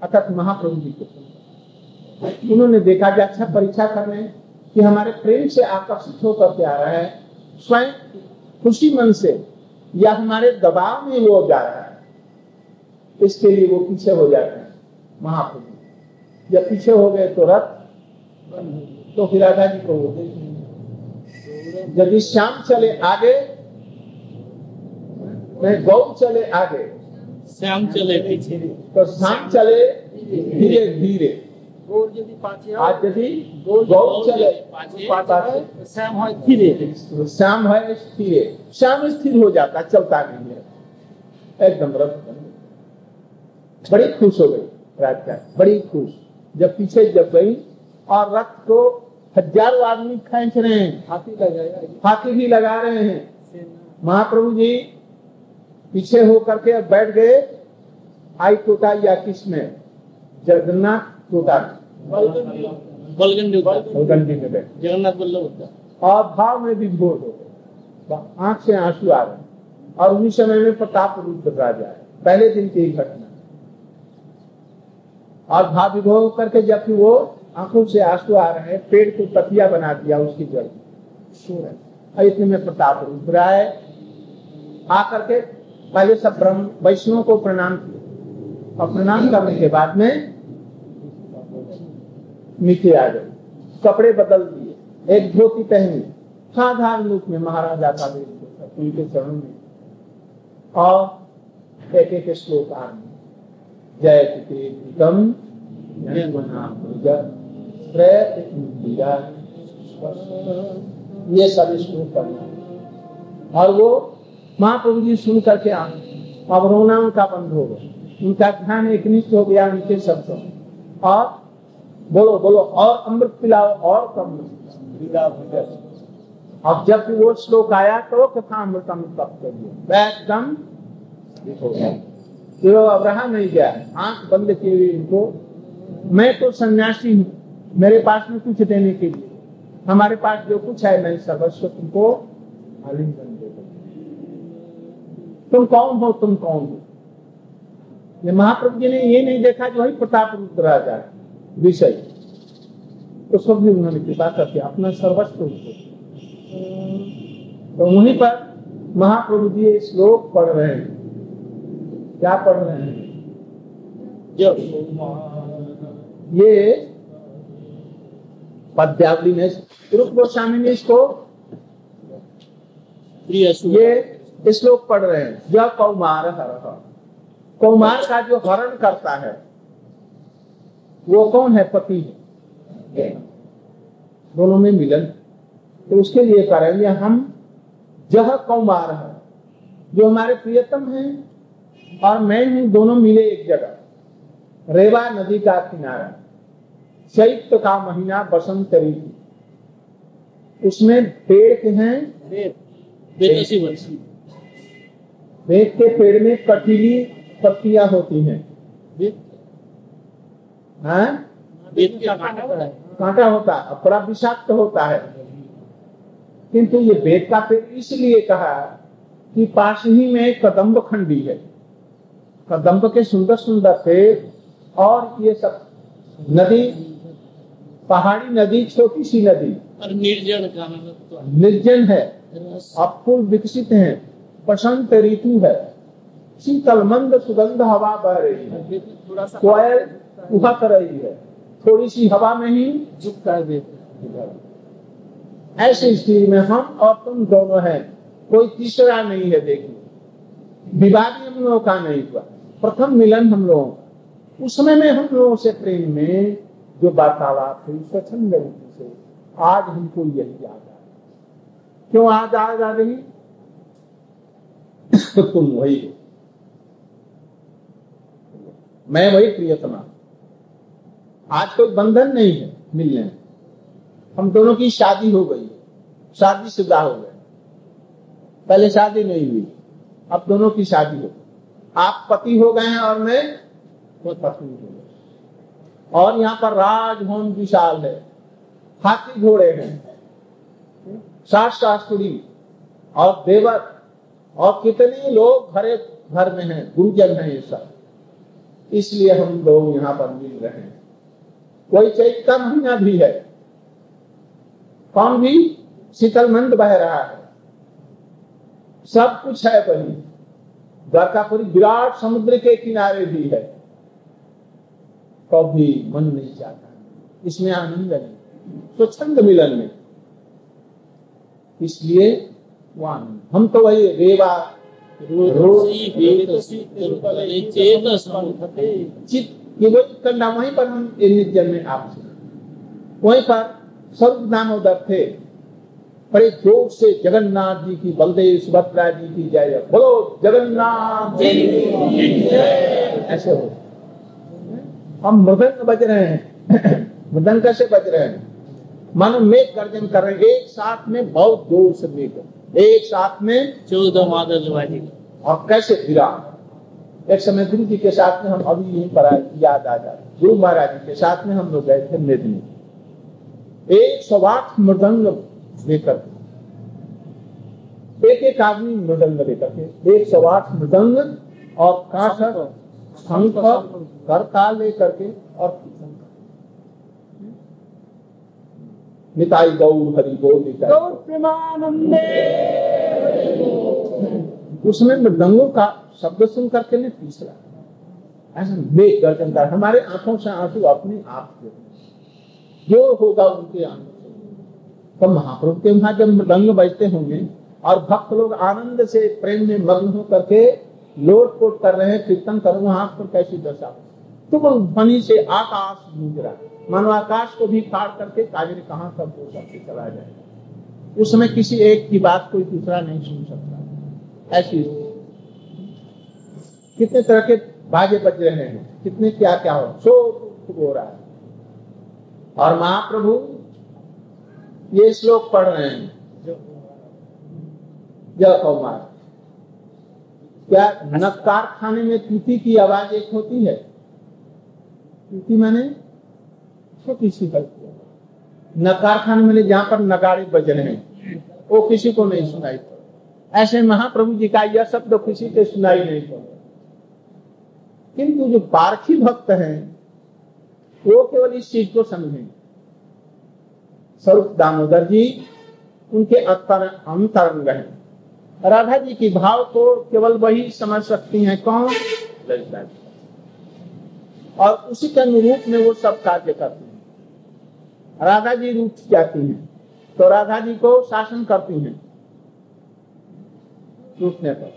Speaker 1: अर्थात महाप्रभु जी कीर्तन। उन्होंने देखा कि अच्छा परीक्षा कर रहे हैं कि हमारे प्रेम से आकर्षित होकर के आ रहा है, स्वयं खुशी मन से या हमारे दबाव में वो जा रहा है। इसके लिए वो पीछे हो जाते हैं महाप्रभु। जब पीछे हो गए तो रथ तो फिर राधा जी को वो देखेंगे श्याम चले आगे मैं गौ चले आगे।
Speaker 3: श्याम चले पीछे।
Speaker 1: तो श्याम चले धीरे धीरे। आज यदि गौ चले
Speaker 3: तो
Speaker 1: तो
Speaker 3: श्याम है धीरे।
Speaker 1: श्याम है स्थिर। श्याम स्थिर हो जाता चलता नहीं है। एकदम रथ बड़ी खुश हो गई राधिका बड़ी खुश। जब पीछे जब गई और रथ को हज़ारों आदमी खेच रहे हैं।
Speaker 3: हाथी लगाएगा
Speaker 1: हाथी भी लगा रहे हैं। महाप्रभु जी पीछे हो करके अब बैठ गए। आई टोटा या किसमें? जगन्नाथ टोटा में बैठ
Speaker 3: जगन्नाथ बल्लभ
Speaker 1: और भाव में भी भोर हो गए। आँख से आँसू आ रहे और उन्हीं समय में प्रताप रूप राजा है पहले दिन की घटना। और भाव विभोग करके जब कि वो आँखों से आँसू आ रहे हैं, पेड़ को पतिया बना दिया उसकी जड़ और इतने में प्रताप रुद्र आए आकर के पहले सब ब्रह्म वैष्णव को प्रणाम किया और प्रणाम करने के बाद में नीचे आ गए। कपड़े बदल दिए। एक धोती पहनी। साधारण रूप में महाराजा का वेश उनके चरणों में। और एक एक श्लोक आरंभ जय कृतम ये सब श्लोक करना और वो महाप्रभु जी सुन करके अब रोना उनका बंद हो गया। उनका ध्यान एकनिष्ठ हो गया, उनके शब्दों। और बोलो बोलो, और अमृत पिलाओ, और कम अब जब वो श्लोक आया तो कथा अमृतम तप करिए एकदम हो गया। फिर वो अब रहा नहीं गया। आँख बंद किए हुए इनको। मैं तो सन्यासी हूँ। मेरे पास में कुछ देने के लिए। हमारे पास जो कुछ है, मैं सर्वस्व तुमको आलिंगन दे तुम कौन हो? तुम कौन हो? ये महाप्रभु जी ने ये नहीं देखा जो वही प्रताप रुद्र राजा है। विषय। तो सब भी उन्होंने कृपा करके अपना सर्वस्व उनको। तो वहीं पर महाप्रभु जी श्लोक पढ़ रहे हैं। क्या पढ़ रहे हैं?
Speaker 3: जो
Speaker 1: ये पद्यावली में रूप गोस्वामी ने इसको ये श्लोक पढ़ रहे हैं। जब कौमार हर कौमार का जो हरण करता है वो कौन है? पति है। दोनों में मिलन। तो उसके लिए करेंगे हम जह कौमार है जो हमारे प्रियतम हैं और मैं हूँ दोनों मिले एक जगह। रेवा नदी का किनारा। चैत्र का महीना बसंत ऋतु। उसमें पेड़ के हैं।
Speaker 3: वेद
Speaker 1: के पेड़ में कटीली पत्तियाँ होती हैं। हाँ?
Speaker 3: काटा होता है।
Speaker 1: बड़ा विषाक्त होता है। किंतु ये वेद का पेड़ इसलिए कहा कि पास ही में कदम्ब खंडी है। कदम्ब के सुंदर सुंदर पेड़ और ये सब नदी पहाड़ी नदी छोटी सी नदी।
Speaker 3: और निर्जन का तो
Speaker 1: निर्जन है अब फूल विकसित है बसंत ऋतु है। शीतल मंद सुगंध हवा बह रही है।
Speaker 3: थोड़ा सा
Speaker 1: कोयल उहक रही है। थोड़ी सी हवा में ही
Speaker 3: झुकता है वेद
Speaker 1: ऐसी स्थिति में हम और तुम दोनों हैं। कोई तीसरा नहीं है देखिए हम लोगों का नहीं हुआ। प्रथम मिलन हम लोगों का। उस समय में हम लोगों से प्रेम में जो वार्तालाप हुई स्वच्छंद रीति से, आज हमको यही याद आ रहा क्यों आज याद आ रही? तुम वही हो। मैं वही प्रियतमा। आज कोई बंधन नहीं है मिलने में। हम दोनों की शादी हो गई शादी शुदा हो गए। पहले शादी नहीं हुई, अब दोनों की शादी हो गई। आप पति हो गए हैं और मैं पत्नी हो। गई और यहाँ पर राजभवन विशाल है। हाथी घोड़े हैं। सास शास्त्री और देवर और कितने लोग घरे घर में हैं, गुरुजन हैं ये सब। इसलिए हम लोग यहाँ पर मिल रहे हैं। कोई चैत का महीना भी है। कौन भी शीतलमंद बह रहा है। सब कुछ है वही। द्वारकापुरी विराट समुद्र के किनारे भी है। कभी मन नहीं जाता। इसमें आनंद नहीं स्वच्छंद मिलन में। इसलिए वो आनंद। हम तो वही रेवा।
Speaker 3: चेत
Speaker 1: ये वही वहीं पर हम निर्जन में आपसे। वहीं पर सर्व नामोदर थे। बड़े ज़ोर से जगन्नाथ जी की बलदेव सुभद्रा जी की जय। जय। बोलो जगन्नाथ जी ऐसे हो। हम मृदंग बज रहे हैं। मृदंग कैसे बज रहे हैं। मानो मेघ गर्जन कर रहे हैं। एक साथ में बहुत ज़ोर से मेघ। एक साथ में
Speaker 3: चौदह मादल बाजी
Speaker 1: और कैसे फिरा एक समय गुरु जी के साथ में हम अभी यहीं पर आए याद आ जाए। गुरु महाराज जी के साथ में हम लोग गए थे मेदनी एक सौ आठ मृदंग लेकर। एक एक आदमी मृदंग लेकर के एक सौ आठ मृदंग और कांठ शंख करताल लेकर के और निताई गौर हरि बोल निताई उसमें मृदंगों का शब्द सुन करके ने तीसरा ऐसा मेघ गर्जन कर हमारे आँखों से आँसू अपने आप जो होगा उनके आँखों तो महाप्रभु के वहाँ जब मृदंग बजते होंगे और भक्त लोग आनंद से प्रेम में मग्न हो करके लोट पोट कर रहे हैं, कीर्तन कर वहाँ पर कैसी दशा। हो तो वो ध्वनि से आकाश गूंज रहा है। मानो आकाश को भी फाड़ करके काजरे कहाँ सब हो करके चला जाए। उस समय किसी एक की बात कोई दूसरा नहीं सुन सकता। ऐसी कितने तरह के बाजे बज रहे हैं, कितने क्या क्या हो सो हो रहा है। और महाप्रभु ये श्लोक पढ़ रहे हैं। जय कौमार। क्या न कारखाने में तूती की आवाज़ एक होती है? तूती मैंने छोटी सी। न कारखाने में जहाँ पर नगाड़े बज रहे हैं। वो किसी को नहीं सुनाई ऐसे महाप्रभु जी का यह शब्द किसी को सुनाई नहीं किंतु जो पारखी भक्त हैं, वो केवल इस चीज़ को समझेंगे। स्वरूप दामोदर जी, उनके अंतर अंतरंग हैं। राधा जी की भाव को केवल वही समझ सकती हैं कौन? ललिता जी। और उसी के अनुरूप में वो सब कार्य करती हैं। राधा जी रूप जाती हैं तो राधा जी को शासन करती हैं। रूठने पर।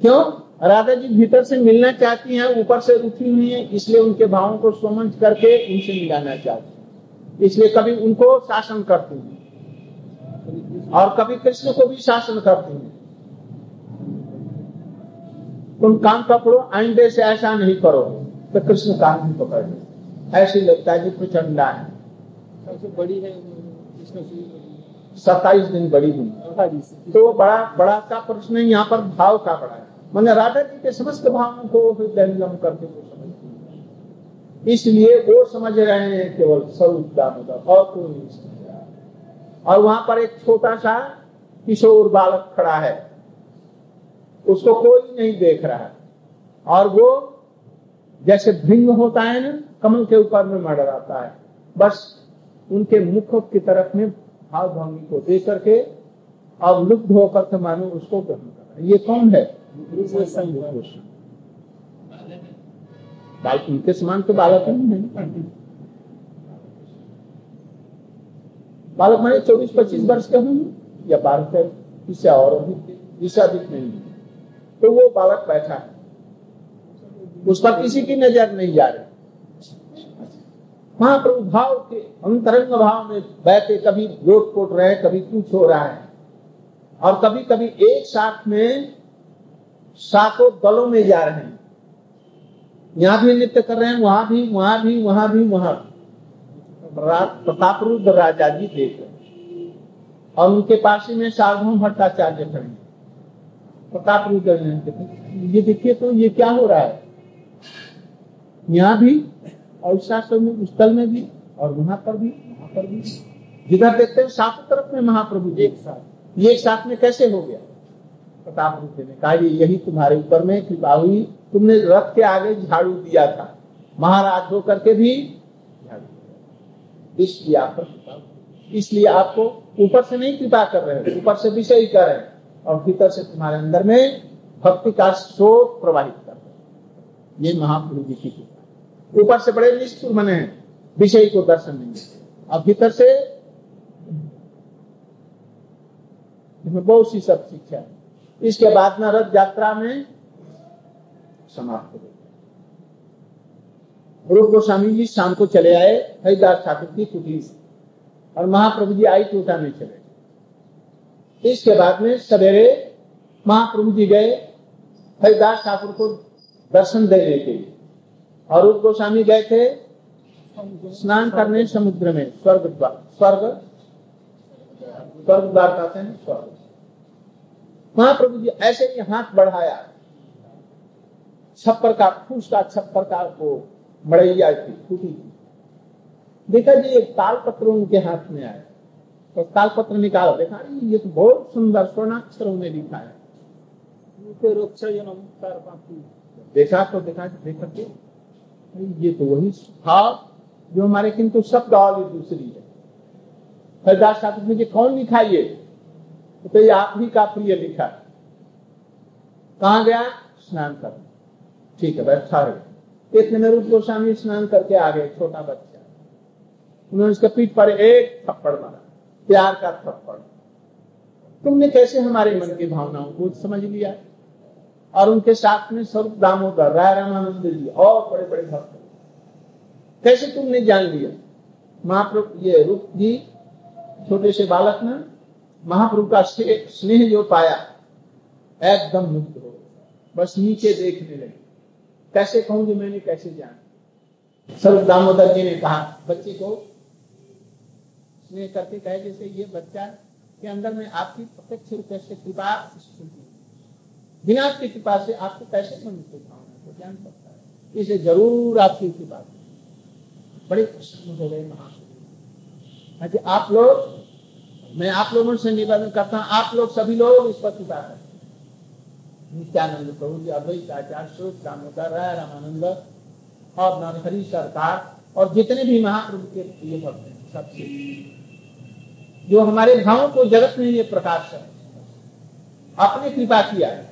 Speaker 1: क्यों? राधा जी भीतर से मिलना चाहती हैं, ऊपर से रुकी हुई हैं, इसलिए उनके भावों को समझ करके उनसे मिलाना चाहती हैं। इसलिए कभी उनको शासन करती हैं। और कभी कृष्ण को भी शासन करती हैं। तुम काम पकड़ो आइंदे से ऐसा नहीं करो। तो कृष्ण काम भी पकड़ लो ऐसी लगता है जी प्रचंडा है।
Speaker 3: सबसे बड़ी है
Speaker 1: सत्ताईस दिन बड़ी हुई। तो वो बड़ा बड़ा का प्रश्न यहाँ पर भाव का बड़ा है। मैंने राधा जी के समस्त भावों को हृदयंगम करके हैं। इसलिए वो समझ रहे हैं केवल स्वरूप दामोदर और कोई नहीं समझ रहा। और वहाँ पर एक छोटा सा किशोर बालक खड़ा है। उसको कोई नहीं देख रहा। है और वो जैसे भृंग होता है ना, कमल के ऊपर में मर्डर आता है। बस उनके मुख की तरफ़ में भाव भंगी को देख करके और लुप्त होकर के मानो उसको ग्रहण कर। ये कौन है? बालक उनके समान तो बालक ही नहीं? बालक माने चौबीस, पच्चीस वर्ष के होंगे या बारह के इससे और अधिक इससे अधिक नहीं तो वो बालक बैठा है। उस पर किसी की नज़र नहीं जा रही। महाप्रभु भाव के, अंतरंग भाव में बैठे, कभी लोट पोट रहे, कभी कुछ हो रहा है। और कभी कभी एक साथ में सातों दलों में जा रहे हैं। यहाँ भी नृत्य कर रहे हैं, वहाँ भी वहाँ भी वहाँ भी, वहाँ प्रताप रुद्र राजा जी देख रहे और उनके पास ही में सार्वभौम भट्टाचार्य खड़े प्रताप रुद्र ये देखिए तो ये क्या हो रहा है? यहाँ भी और शास्त्र में में भी और वहाँ पर भी, वहाँ पर भी। जिधर देखते हैं, सातों तरफ़ में महाप्रभु एक साथ। ये एक साथ में कैसे हो गया? प्रताप रुद्र ने कहा यही तुम्हारे ऊपर में कृपा हुई तुमने रथ के आगे झाड़ू दिया था। महाराज होकर के भी। इसलिए। इसलिए आपको ऊपर से नहीं कृपा कर रहे हैं, ऊपर से विषय कर रहे हैं और भीतर से तुम्हारे अंदर में भक्ति का स्रोत प्रवाहित कर रहे हैं। ये महाप्रभु जी की कृपा ऊपर से बड़े निष्ठुर बने हैं, विषय को दर्शन नहीं और भीतर से बहुत सी सब शिक्षा इसके बाद में रथ यात्रा में समाप्त हो गई रूप गोस्वामी जी शाम को चले आए, हरिदास ठाकुर की कुटी से। और महाप्रभु जी आई टोटा में चले इसके बाद में सवेरे महाप्रभु जी गए, हरिदास ठाकुर को दर्शन देने के लिए। और रूप गोस्वामी गए थे स्नान करने समुद्र में, स्वर्ग स्वर्ग स्वर्ग द्वार कहते हैं स्वर्ग। महाप्रभु जी ऐसे ही हाथ बढ़ाया। छप्पर का फूस का छप्पर का वो मड़ैया थी टूटी थी देखा जी एक ताल पत्र उनके हाथ में आया। तो ताल पत्र निकाला। देखा ये तो बहुत सुंदर स्वर्णाक्षरों में लिखा है। देखा तो देखा देखा के अरे ये तो वही भाव जो हमारे किंतु शब्द और दूसरी है। हरिदास ठाकुर जी कौन लिखा ये? तो ये आप ही का प्रिय लिखा कहा गया? स्नान कर ठीक है, बैठा रहे। इतने में रूप गोस्वामी स्नान करके आ गए, छोटा बच्चा। उन्होंने उसके पीठ पर एक थप्पड़ मारा, प्यार का थप्पड़। तुमने कैसे हमारे मन की भावनाओं को समझ लिया? और उनके साथ में स्वरूप दामोदर, राय रामानंद जी, और बड़े बड़े भक्त। कैसे तुमने जान लिया? महाप्रभु ये रूप जी, छोटे से बालक ने महाप्रभु का स्नेह जो पाया, एकदम मुक्त हो बस नीचे देखने लगे। कैसे कहूँगी मैंने, कैसे जाना सर्व दामोदर जी ने कहा, बच्चे को स्नेह करके कहे, जैसे ये बच्चा के अंदर में आपकी प्रत्यक्ष रूप से कृपा। बिना आपकी कृपा से आपको कैसे मनुष्य भावना को जान सकता है। इसे ज़रूर आपकी कृपा बड़े प्रसन्न हो गए महाप्रभु आप लोग, मैं आप लोगों से निवेदन करता हूँ, आप लोग सभी लोग इस पर कृपा करें। नित्यानंद प्रभु जी अद्वैत आचार्य स्वरूप दामोदर राय रामानंद, और नरहरि सरकार, और जितने भी महाप्रभु के प्रिय भक्त हैं, सबसे। जो हमारे भावों को जगत में ये प्रकाश है, अपने कृपा किया है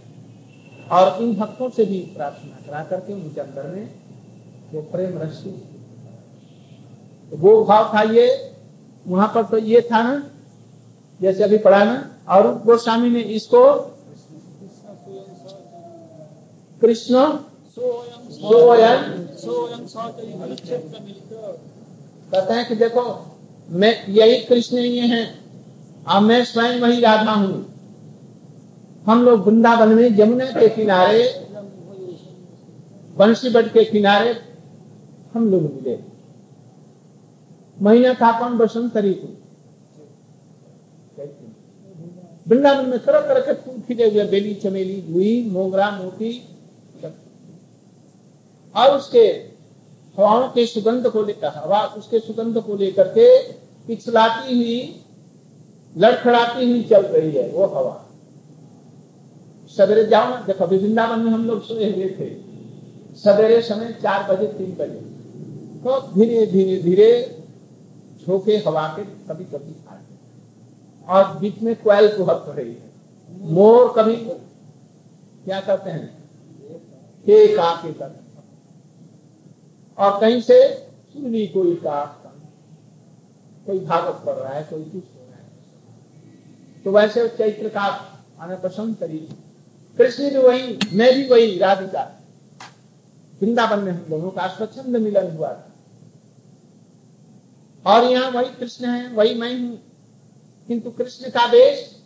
Speaker 1: और इन भक्तों से भी प्रार्थना करा करके उनके अंदर में वो प्रेम रस्सी तो वो भाव था ये, वहाँ पर तो ये था ना, जैसे अभी पढ़ा ना, और गोस्वामी ने इसको कृष्ण कहते हैं कि देखो मैं यही कृष्ण ये हैं। और मैं स्वयं वही राधा हूँ। हम लोग वृंदावन में यमुना के किनारे बंशी बट के किनारे हम लोग मिले। महीना था कौन बसंत ऋतु वृंदावन में तरह तरह के फूल खिले हुए बेली चमेली रुई मोगरा मोती। और उसके हवाओं के सुगंध को लेकर हवा उसके सुगंध को लेकर के पिछलाती हुई, लड़खड़ाती हुई चल रही है वो हवा। सवेरे जाओ ना, देखो वृंदावन में हम लोग सोए हुए थे। सवेरे समय चार बजे, तीन बजे। तो धीरे धीरे धीरे झोंके हवा के कभी कभी आते और बीच में कोयल कुहक रही है। मोर कभी क्या करते हैं? के का के करते और कहीं से सुन कोई का। कोई भागवत पढ़ रहा है, कोई कुछ हो रहा है। तो वैसे चैत्र का आने पसंद करी कृष्ण भी वही, मैं भी वही राधिका। वृंदावन में हम दोनों का स्वच्छंद मिलन हुआ था। और यहाँ वही कृष्ण है, वही मैं हूँ। किंतु कृष्ण का देश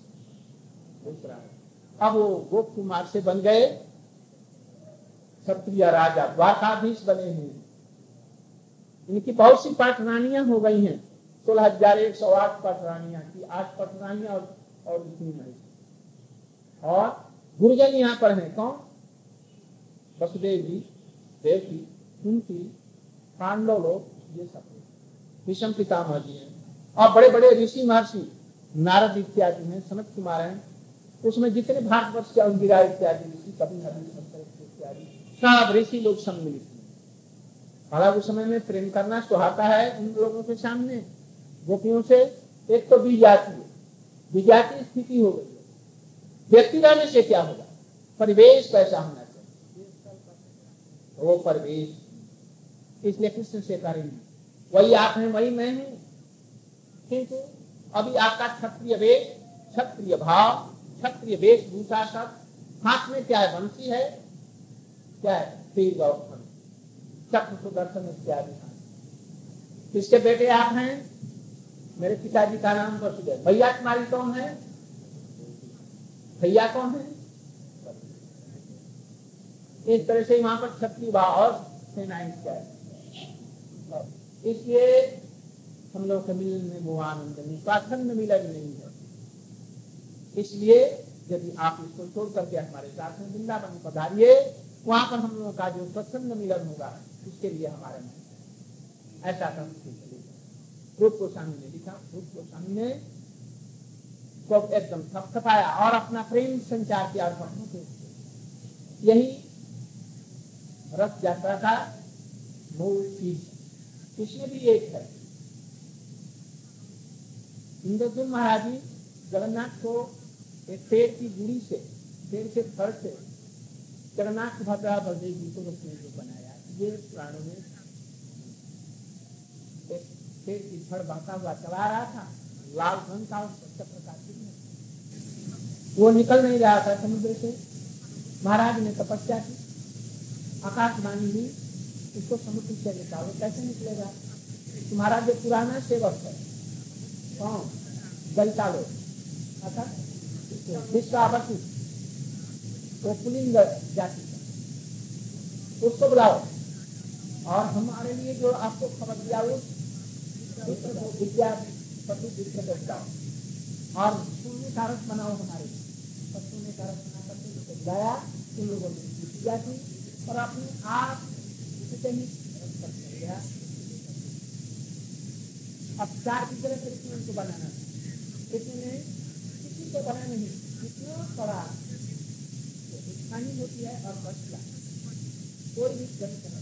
Speaker 1: अब वो गोप कुमार से बन गए, क्षत्रिय राजा, द्वारकाधीश बने हुए। इनकी बहुत सी पाठरानियाँ हो गई हैं। सोलह हज़ार एक सौ आठ पाठरानियाँ की आठ पाठरानियाँ और और इतनी नहीं और गुरुजन यहाँ पर हैं। कौन? वसुदेव जी देवकी कुंती पांडव लोग ये सब विषम पितामह जी हैं। और बड़े बड़े ऋषि महर्षि, नारद इत्यादि हैं, सनत कुमार हैं। उसमें जितने भारतवर्ष के अंगिरा इत्यादि ऋषि कभी इत्यादि, सब ऋषि लोग सम्मिलित हैं उस समय में प्रेम करना सुहाता है उन लोगों के सामने गोपियों से एक तो विजाती है। विजाती स्थिति हो गई है। व्यक्ति रहने से क्या होगा? परिवेश कैसा होना चाहिए। वो परिवेश। इसलिए कृष्ण से करेंगे। वही आप हैं, वही मैं हूँ। किंतु अभी आपका क्षत्रिय वेश, क्षत्रिय भाव, क्षत्रिय वेशभूषा सब हाथ में क्या है? बंसी है? क्या है? तीर चक्र सुदर्शन इत्यादि किसके बेटे आप हैं? मेरे पिताजी का नाम वसुदेव। भैया तुम्हारी कौन है? भैया कौन है? इस तरह से वहाँ पर क्षत्रिय भाव और इत्यादि इसलिए हम लोग के मिलन में वो आनंद नहीं स्वाखंड मिलन नहीं है। इसलिए यदि आप इसको छोड़ करके हमारे साथ में वृंदावन पधारिए, वहाँ पर हम लोगों का जो प्रसन्न मिलन होगा उसके लिए हमारे मन ऐसा कर्म रूप गोस्वामी ने लिखा, रूप गोस्वामी ने को एकदम थपथपाया और अपना प्रेम संचार किया और भक्तों के। यही रथ यात्रा का मूल चीज़। इसमें भी एक है। इंद्रजुल महाराज जी जगन्नाथ को एक पेड़ की गुड़ी से, पेड़ के फर से जगन्नाथ भद्रा बलदेव जी को उसने जो बनाया। ये पुराणों में एक पेड़ की फड़ बहता हुआ, चला रहा था। लाल रंग का चक्र का वो निकल नहीं रहा था समुद्र से। महाराज ने तपस्या की। आकाशवाणी हुई। इसको समुद्र से निकालो। कैसे निकलेगा? तुम्हारा जो पुराना सेवक है। कौन दलिता लोग अर्थात विश्वावती वो पुलिंग जाति उसको बुलाओ। और हमारे लिए जो आपको खबर दिया वो विद्या पति विद्या बताओ और पुण्य कारक बनाओ हमारे पुण्य कारक बना करके बुलाया उन लोगों ने विद्या की और अपने आप अब चार की तरह कृष्ण को बनाना कृष्ण ने किसी को बना नहीं कितना बड़ा हानि होती है और बचला कोई भी गलत